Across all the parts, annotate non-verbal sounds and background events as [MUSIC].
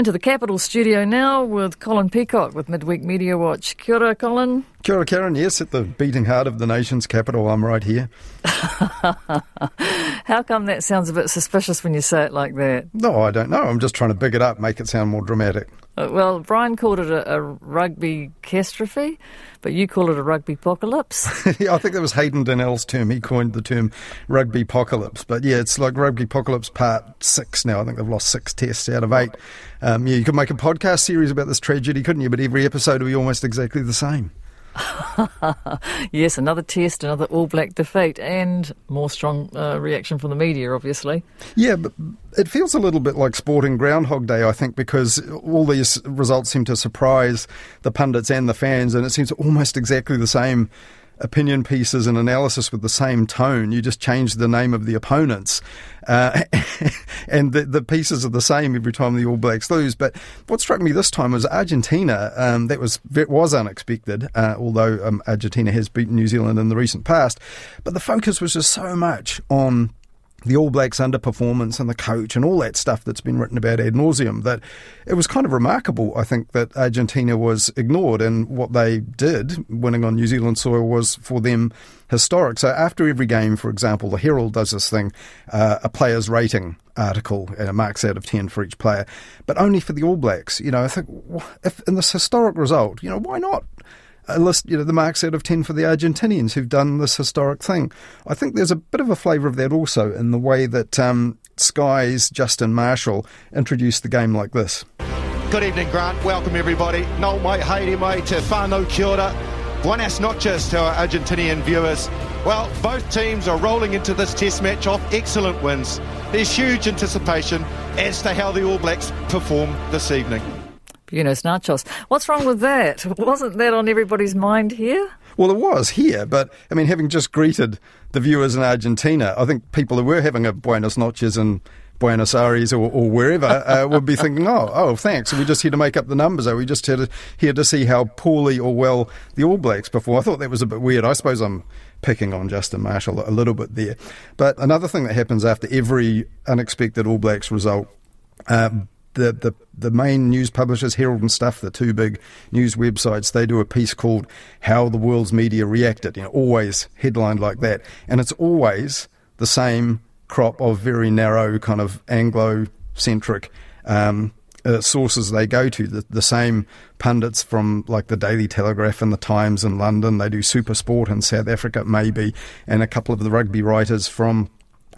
Into the Capital studio now with Colin Peacock with Midweek Mediawatch. Kia ora, Colin. Kia ora, Karyn. Yes, at the beating heart of the nation's capital, I'm right here. [LAUGHS] How come that sounds a bit suspicious when you say it like that? No, I don't know. I'm just trying to big it up, make it sound more dramatic. Uh, well, Brian called it a, a rugby catastrophe, but you call it a rugby apocalypse. [LAUGHS] yeah, I think that was Hayden Donnell's term. He coined the term rugby apocalypse. But yeah, it's like rugby apocalypse part six now. I think they've lost six tests out of eight. Um, yeah, you could make a podcast series about this tragedy, couldn't you? But every episode would be almost exactly the same. [LAUGHS] yes, another test, another All Black defeat, and more strong uh, reaction from the media, obviously. Yeah, but it feels a little bit like sporting Groundhog Day, I think, because all these results seem to surprise the pundits and the fans, and it seems almost exactly the same opinion pieces and analysis with the same tone. You just change the name of the opponents. Uh, [LAUGHS] and the, the pieces are the same every time the All Blacks lose. But what struck me this time was Argentina. Um, that was was unexpected, uh, although um, Argentina has beaten New Zealand in the recent past. But the focus was just so much on the All Blacks underperformance and the coach and all that stuff that's been written about ad nauseum, that it was kind of remarkable, I think, that Argentina was ignored and what they did, winning on New Zealand soil, was for them historic. So after every game, for example, the Herald does this thing, uh, a player's rating article, and it marks out of 10 for each player, but only for the All Blacks. You know, I think, if in this historic result, you know, why not? A list, you know, the marks out of 10 for the Argentinians who've done this historic thing. I think there's a bit of a flavour of that also in the way that um, Sky's Justin Marshall introduced the game like this. Good evening, Grant. Welcome, everybody. Nau mai, haere mai, te whānau kia ora. Buenas noches to our Argentinian viewers. Well, both teams are rolling into this test match off excellent wins. There's huge anticipation as to how the All Blacks perform this evening. Buenos Nachos. What's wrong with that? [LAUGHS] Wasn't that on everybody's mind here? Well, it was here, but I mean, having just greeted the viewers in Argentina, I think people who were having a Buenos Noches in Buenos Aires or, or wherever uh, [LAUGHS] would be thinking, oh, oh, thanks. We're we just here to make up the numbers? Are we just here to, here to see how poorly or well the All Blacks perform? I thought that was a bit weird. I suppose I'm picking on Justin Marshall a little bit there. But another thing that happens after every unexpected All Blacks result, um, the, the, the main news publishers, Herald and Stuff, the two big news websites, they do a piece called How the World's Media Reacted, you know, always headlined like that. And it's always the same crop of very narrow, kind of Anglo centric um, uh, sources they go to. The, the, same pundits from like the Daily Telegraph and the Times in London. They do Super Sport in South Africa, maybe, and a couple of the rugby writers from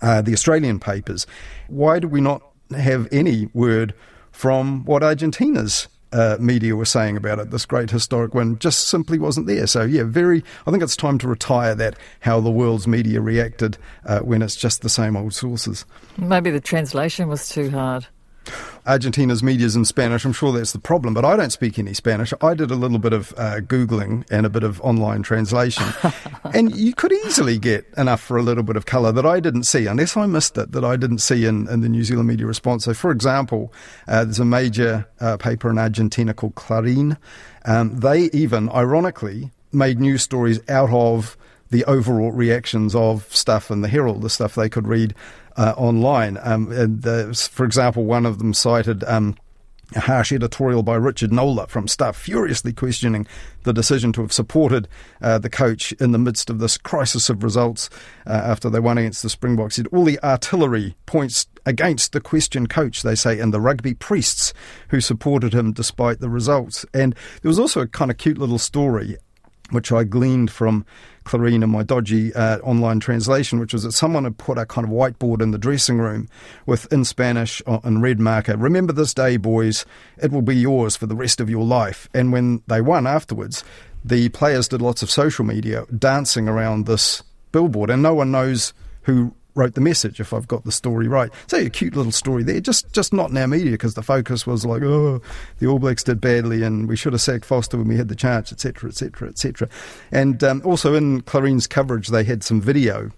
uh, the Australian papers. Why do we not have any word from what Argentina's uh, media were saying about it. This great historic win just simply wasn't there. So yeah, very. I think it's time to retire that how the world's media reacted uh, when it's just the same old sources. Maybe the translation was too hard. Argentina's media's in Spanish. I'm sure that's the problem, but I don't speak any Spanish. I did a little bit of uh, Googling and a bit of online translation. [LAUGHS] and you could easily get enough for a little bit of colour that I didn't see, unless I missed it, that I didn't see in, in the New Zealand media response. So, for example, uh, there's a major uh, paper in Argentina called Clarín. Um, they even, ironically, made news stories out of the overall reactions of stuff in the Herald, the stuff they could read uh, online. Um, and, uh, for example, one of them cited. Um, a harsh editorial by Richard Knowler from Stuff, furiously questioning the decision to have supported uh, the coach in the midst of this crisis of results uh, after they won against the Springboks. He said, all the artillery points against the questioned coach, they say, and the rugby priests who supported him despite the results. And there was also a kind of cute little story which I gleaned from Clarín in my dodgy uh, online translation, which was that someone had put a kind of whiteboard in the dressing room with in Spanish and uh, red marker, remember this day, boys, it will be yours for the rest of your life. And when they won afterwards, the players did lots of social media dancing around this billboard, and no one knows who wrote the message, if I've got the story right. So a cute little story there, just just not in our media because the focus was like, oh, the All Blacks did badly and we should have sacked Foster when we had the chance, etc., etc., etc. And um, also in Clarin's coverage, they had some video.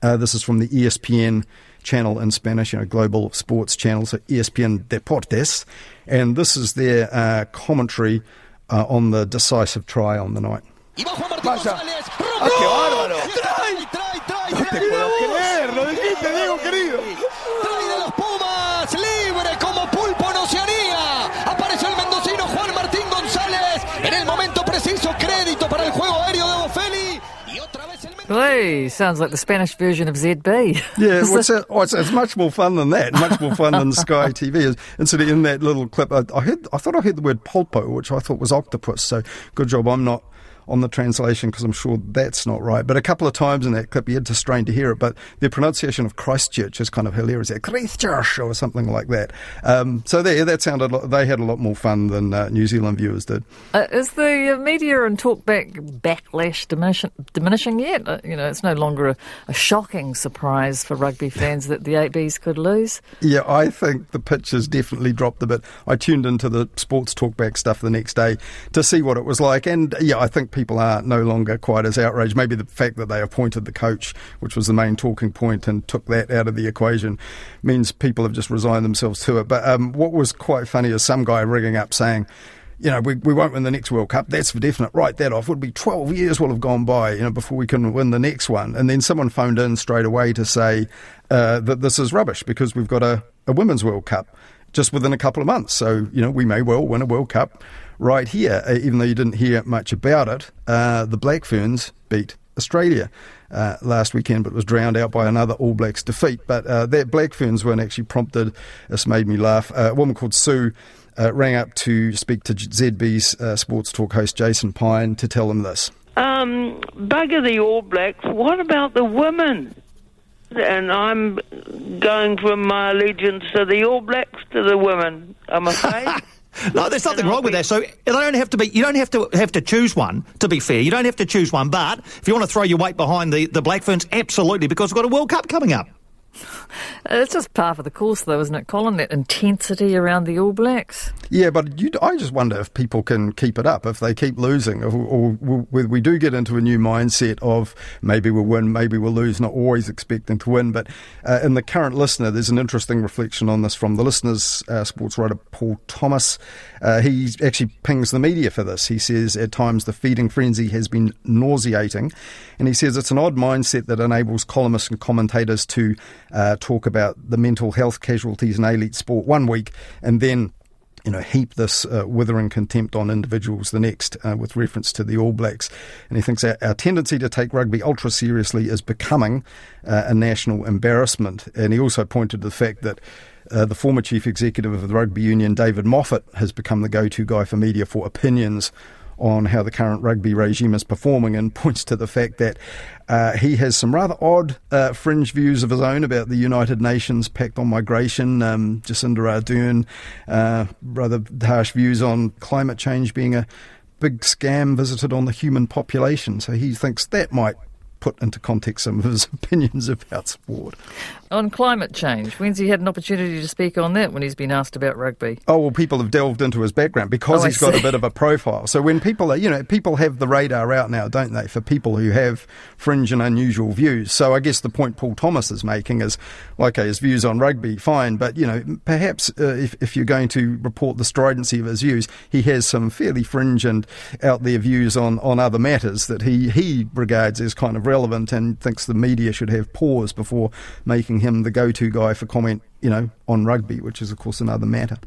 Uh, this is from the ESPN channel in Spanish, you know, global sports channel, so ESPN Deportes, and this is their uh, commentary uh, on the decisive try on the night ayer, lo dijiste, Diego querido. Trae de los Pumas, libre como pulpo Oceanía. El mendocino Juan Martín González. En el momento preciso, crédito para el juego aéreo de Hey, sounds like the Spanish version of ZB. Yeah, well, it's, a, oh, it's, it's, much more fun than that. Much more fun than Sky [LAUGHS] TV. And so in that little clip, I, I, heard, I thought I heard the word pulpo, which I thought was octopus. So good job. I'm not on the translation because I'm sure that's not right. But a couple of times in that clip, you had to strain to hear it. But the pronunciation of Christchurch is kind of hilarious. Christchurch or something like that. Um, so there, that sounded. They had a lot more fun than uh, New Zealand viewers did. Uh, is the media and talkback backlash diminishing, diminishing yet? Uh, you know, it's no longer a, a, shocking surprise for rugby [LAUGHS] fans that the ABs could lose. Yeah, I think the pitch has definitely dropped a bit. I tuned into the sports talkback stuff the next day to see what it was like, and yeah, I think people are no longer quite as outraged. Maybe the fact that they appointed the coach, which was the main talking point, and took that out of the equation, means people have just resigned themselves to it. But um, what was quite funny is some guy rigging up saying, you know, we, we won't win the next World Cup. That's for definite. Write that off. It would be 12 years will have gone by, you know, before we can win the next one. And then someone phoned in straight away to say uh, that this is rubbish because we've got a, a Women's World Cup just within a couple of months. So, you know, we may well win a World Cup right here, uh, even though you didn't hear much about it. Uh, the Black Ferns beat Australia uh, last weekend, but was drowned out by another All Blacks defeat. But uh, that Black Ferns one actually prompted, this made me laugh. Uh, a woman called Sue uh, rang up to speak to ZB's sports talk host Jason Pine to tell him this. Um, bugger the All Blacks. What about the women? and I'm going from my allegiance to the All Blacks to the women. I'm afraid. [LAUGHS] [LAUGHS] no, there's nothing wrong with that. So they don't have to be. You don't have to have to choose one. To be fair, you don't have to choose one. But if you want to throw your weight behind the the Black Ferns, absolutely, because we've got a World Cup coming up. [LAUGHS] It's just part of the course, though, isn't it, Colin? That intensity around the All Blacks. Yeah, but I just wonder if people can keep it up, if they keep losing, or, or, we do get into a new mindset of maybe we'll win, maybe we'll lose, not always expecting to win. But uh, in the current listener, there's an interesting reflection on this from the listeners, uh, sports writer Paul Thomas. Uh, he actually pings the media for this. He says at times the feeding frenzy has been nauseating, and he says it's an odd mindset that enables columnists and commentators to uh, talk about the mental health casualties in elite sport one week and then you know, heap this uh, withering contempt on individuals the next uh, with reference to the All Blacks. And he thinks our, our tendency to take rugby ultra seriously is becoming uh, a national embarrassment. And he also pointed to the fact that uh, the former chief executive of the rugby union, David Moffett, has become the go to guy for media for opinions on how the current rugby regime is performing and [LAUGHS] points to the fact that uh, he has some rather odd uh, fringe views of his own about the United Nations Pact on Migration, um, Jacinda Ardern, uh, rather harsh views on climate change being a big scam visited on the human population. So he thinks that might put into context some of his [LAUGHS] opinions about sport. On climate change, when's he had an opportunity to speak on that when he's been asked about rugby? Oh, well, people have delved into his background because oh, he's got a bit of a profile. So when people are, you know, people have the radar out now, don't they, for people who have fringe and unusual views. So I guess the point Paul Thomas is making is, okay, his views on rugby, fine, but, you know, perhaps uh, if, if you're going to report the stridency of his views, he has some fairly fringe and out there views on, on other matters that he, he regards as kind of relevant and thinks the media should have pause before making him the go-to guy for comment you know, on rugby, which is, of course, another matter.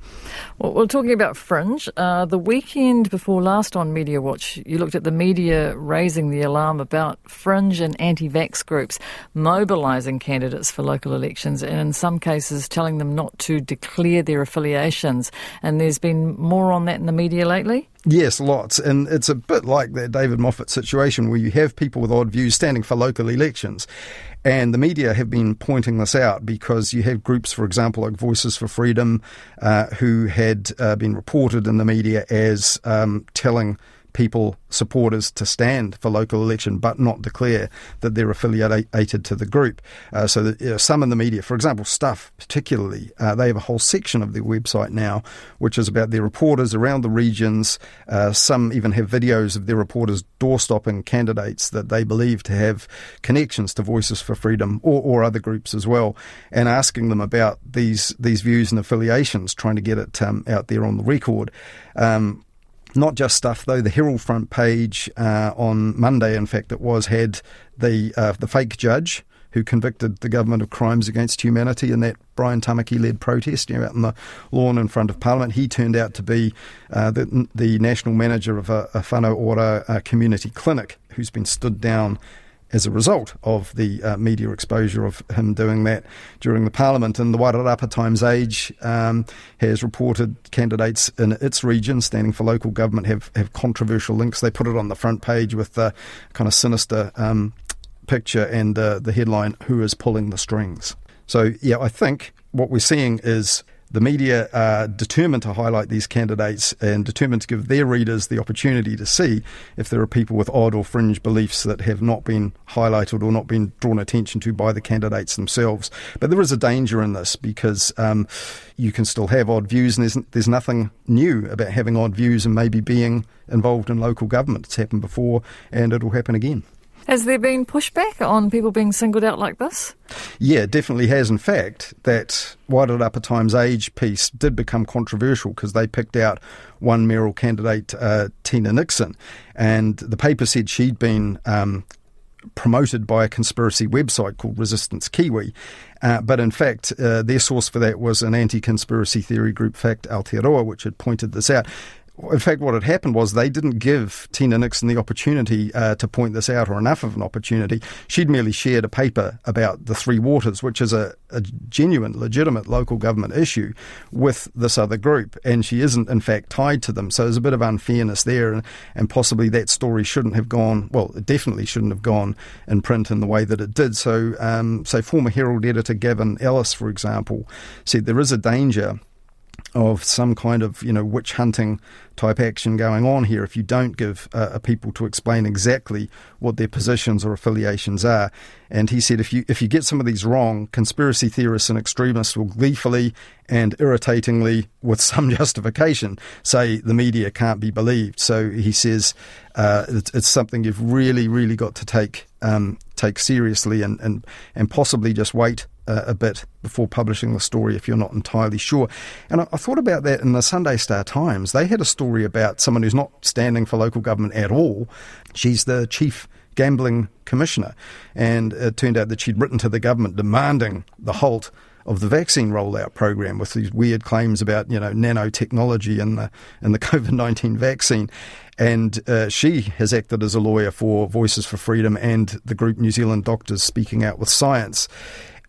Well, we're talking about Fringe. Uh, the weekend before last on Mediawatch, you looked at the media raising the alarm about Fringe and anti vax groups mobilising candidates for local elections and, in some cases, telling them not to declare their affiliations. And there's been more on that in the media lately? Yes, lots. And it's a bit like that David Moffett situation where you have people with odd views standing for local elections. And the media have been pointing this out because you have groups, for example, like Voices for Freedom, uh, who had uh, been reported in the media as um, telling people, supporters, to stand for local election but not declare that they're affiliated to the group. Uh, so that you know, some in the media, for example, Stuff particularly, uh, they have a whole section of their website now which is about their reporters around the regions. Uh, some even have videos of their reporters doorstopping candidates that they believe to have connections to Voices for Freedom or, or other groups as well, and asking them about these these views and affiliations, trying to get it um, out there on the record. Um, not just stuff though. The Herald front page uh, on Monday, in fact, it was had the uh, the fake judge who convicted the government of crimes against humanity in that Brian Tamaki led protest you know, out on the lawn in front of Parliament. He turned out to be uh, the, the national manager of a, a whānau ora uh, community clinic who's been stood down as a result of the uh, media exposure of him doing that during the Parliament. And the Wairarapa Times Age um, has reported candidates in its region standing for local government have, have controversial links. They put it on the front page with the kind of sinister um, picture and uh, the headline, Who is Pulling the Strings? So, yeah, I think what we're seeing is the media are determined to highlight these candidates and determined to give their readers the opportunity to see if there are people with odd or fringe beliefs that have not been highlighted or not been drawn attention to by the candidates themselves. But there is a danger in this because um, you can still have odd views, and there's, there's nothing new about having odd views and maybe being involved in local government. It's happened before and it'll happen again. Has there been pushback on people being singled out like this? Yeah, definitely has. In fact, that Wairarapa Times Age piece did become controversial because they picked out one mayoral candidate, uh, Tina Nixon, and the paper said she'd been um, promoted by a conspiracy website called Resistance Kiwi. Uh, but in fact, uh, their source for that was an anti conspiracy theory group, Fact Aotearoa, which had pointed this out in fact, what had happened was they didn't give Tina Nixon the opportunity uh, to point this out, or enough of an opportunity. She'd merely shared a paper about the Three Waters, which is a, a genuine, legitimate local government issue, with this other group, and she isn't, in fact, tied to them. So there's a bit of unfairness there, and, and possibly that story shouldn't have gone. Well, it definitely shouldn't have gone in print in the way that it did. So, um, so former Herald editor Gavin Ellis, for example, said there is a danger of some kind of you know witch hunting type action going on here if you don't give uh, people to explain exactly what their positions or affiliations are. And he said if you if you get some of these wrong, conspiracy theorists and extremists will gleefully and irritatingly, with [LAUGHS] some justification, say the media can't be believed. So he says uh, it's, it's, something you've really, really got to take um, take seriously and, and, and possibly just wait uh, a bit before publishing the story if you're not entirely sure. And I, I, thought about that in the Sunday Star Times. They had a story about someone who's not standing for local government at all. She's the chief gambling commissioner, and it turned out that she'd written to the government demanding the halt of the vaccine rollout program with these weird claims about you know nanotechnology and the and the [LAUGHS] COVID nineteen vaccine. And uh, she has acted as a lawyer for Voices for Freedom and the group New Zealand Doctors Speaking Out with Science.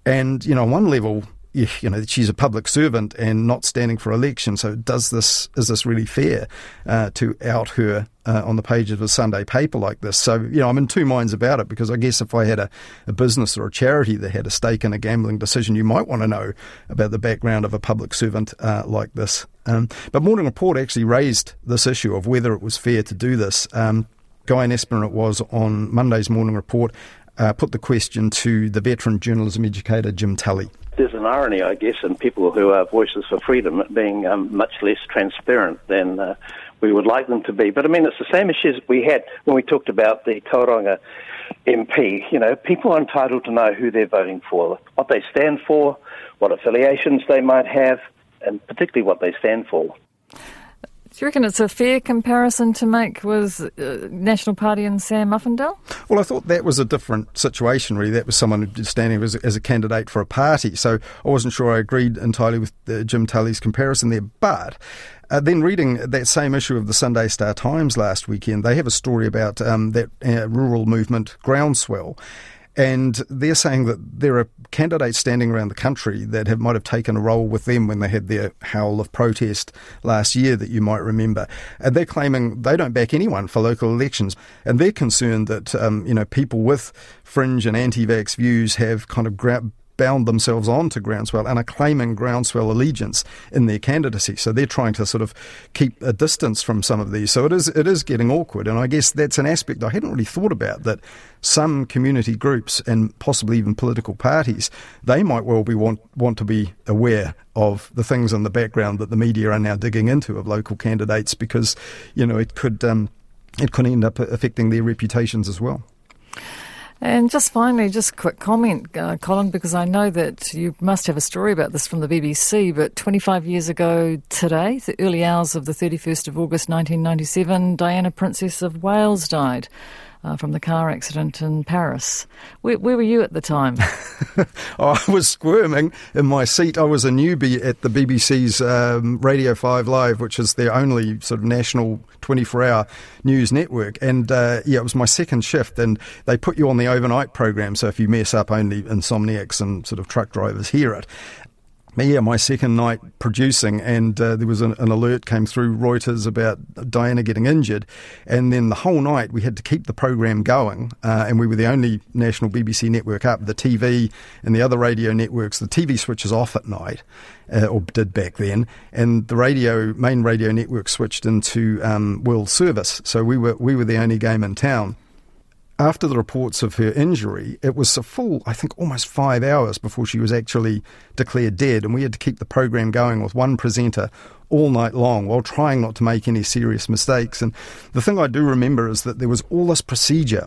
And you know, on one level, you know she's a public servant and not standing for election. So does this is this really fair uh, to out her uh, on the page of a Sunday paper like this? So you know I'm in two minds about it because I guess if I had a, a business or a charity that had a stake in a gambling decision, you might want to know about the background of a public servant uh, like this. Um, but Morning Report actually raised this issue of whether it was fair to do this. Um, Guyon Espiner it was on Monday's Morning Report. Uh, put the question to the veteran journalism educator Jim Tully there's an irony, I guess, in people who are voices for freedom being um, much less transparent than uh, we would like them to be. But I mean, it's the same issues we had when we talked about the Tauranga MP. You know, people are entitled to know who they're voting for, what they stand for, what affiliations they might have, and particularly what they stand for. Do you reckon it's a fair comparison to make with uh, National Party and Sam Uffindell? Well, I thought that was a different situation, really. That was someone standing as, as a candidate for a party. So I wasn't sure I agreed entirely with uh, Jim Tully's comparison there. But uh, then reading that same issue of the Sunday Star Times last weekend, they have a story about um, that uh, rural movement groundswell. And they're saying that there are candidates standing around the country that have might have taken a role with them when they had their howl of protest last year that you might remember. And they're claiming they don't back anyone for local elections. And they're concerned that, um, you know, people with fringe and anti-vax views have kind of grabbed bound themselves on to Groundswell and are claiming Groundswell allegiance in their candidacy. So they're trying to sort of keep a distance from some of these. So it is it is getting awkward, and I guess that's an aspect I hadn't really thought about that some community groups and possibly even political parties they might well be want want to be aware of the things in the background that the media are now digging into of local candidates because you know it could um, it could end up affecting their reputations as well. And just finally, just a quick comment, uh, Colin, because I know that you must have a story about this from the BBC, but 25 years ago today, the early hours of the 31st of August 1997, Diana, Princess of Wales, died uh, from the car accident in Paris. Where, where were you at the time? [LAUGHS] [LAUGHS] I was squirming in my seat. I was a newbie at the BBC's um, Radio 5 Live, which is their only sort of national 24 hour news network. And uh, yeah, it was my second shift, and they put you on the overnight program. So if you mess up, only insomniacs and sort of truck drivers hear it yeah, my second night producing, and uh, there was an, an, alert came through Reuters about Diana getting injured, and then the whole night we had to keep the program going, uh, and we were the only national BBC network up. The TV and the other radio networks, the TV switches off at night, uh, or did back then, and the radio main radio network switched into um, world service. So we were we were the only game in town after the reports of her injury, it was a full, I think, almost five hours before she was actually declared dead. And we had to keep the program going with one presenter all night long while trying not to make any serious mistakes. And the thing I do remember is that there was all this procedure.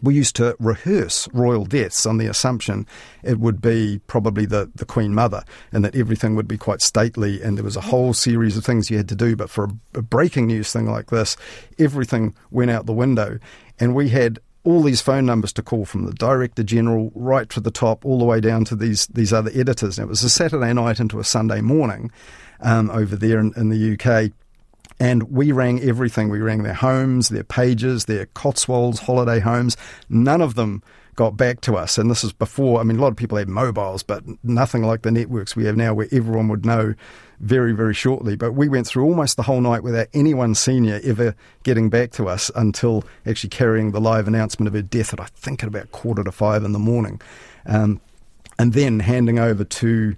We used to rehearse royal deaths on the assumption it would be probably the, the Queen Mother and that everything would be quite stately and there was a whole series of things you had to do. But for a, a breaking news thing like this, everything went out the window. And we had all these phone numbers to call from the director general right to the top, all the way down to these these other editors. And it was a Saturday night into a Sunday morning um, over there in, in the UK. And we rang everything. We rang their homes, their pages, their Cotswolds holiday homes. None of them got back to us. And this is before, I mean, a lot of people had mobiles, but nothing like the networks we have now where everyone would know very, very shortly. But we went through almost the whole night without anyone senior ever getting back to us until actually carrying the live announcement of her death at, I think, at about quarter to five in the morning. Um, and then handing over to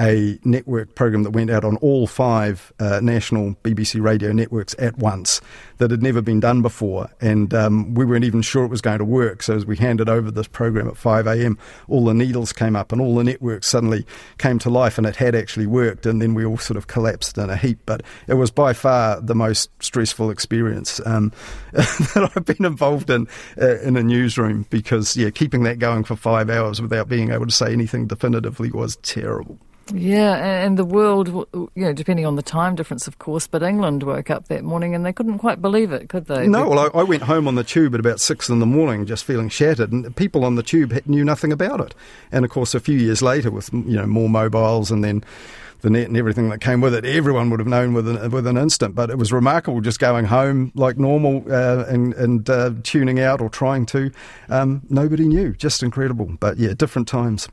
a network program that went out on all five uh, national BBC radio networks at once that had never been done before. And um, we weren't even sure it was going to work. So as we handed over this program at 5 a.m., all the needles came up and all the networks suddenly came to life and it had actually worked. And then we all sort of collapsed in a heap. But it was by far the most stressful experience um, [LAUGHS] that I've been involved in uh, in a newsroom because, yeah, keeping that going for five hours without being able to say anything definitively was terrible. Yeah, and the world, you know, depending on the time difference, of course, but England woke up that morning and they couldn't quite believe it, could they? No, well, I, I went home on the tube at about six in the morning just feeling shattered, and people on the tube knew nothing about it. And of course, a few years later, with, you know, more mobiles and then the net and everything that came with it, everyone would have known within, within an instant. But it was remarkable just going home like normal uh, and, and uh, tuning out or trying to. Um, nobody knew. Just incredible. But yeah, different times.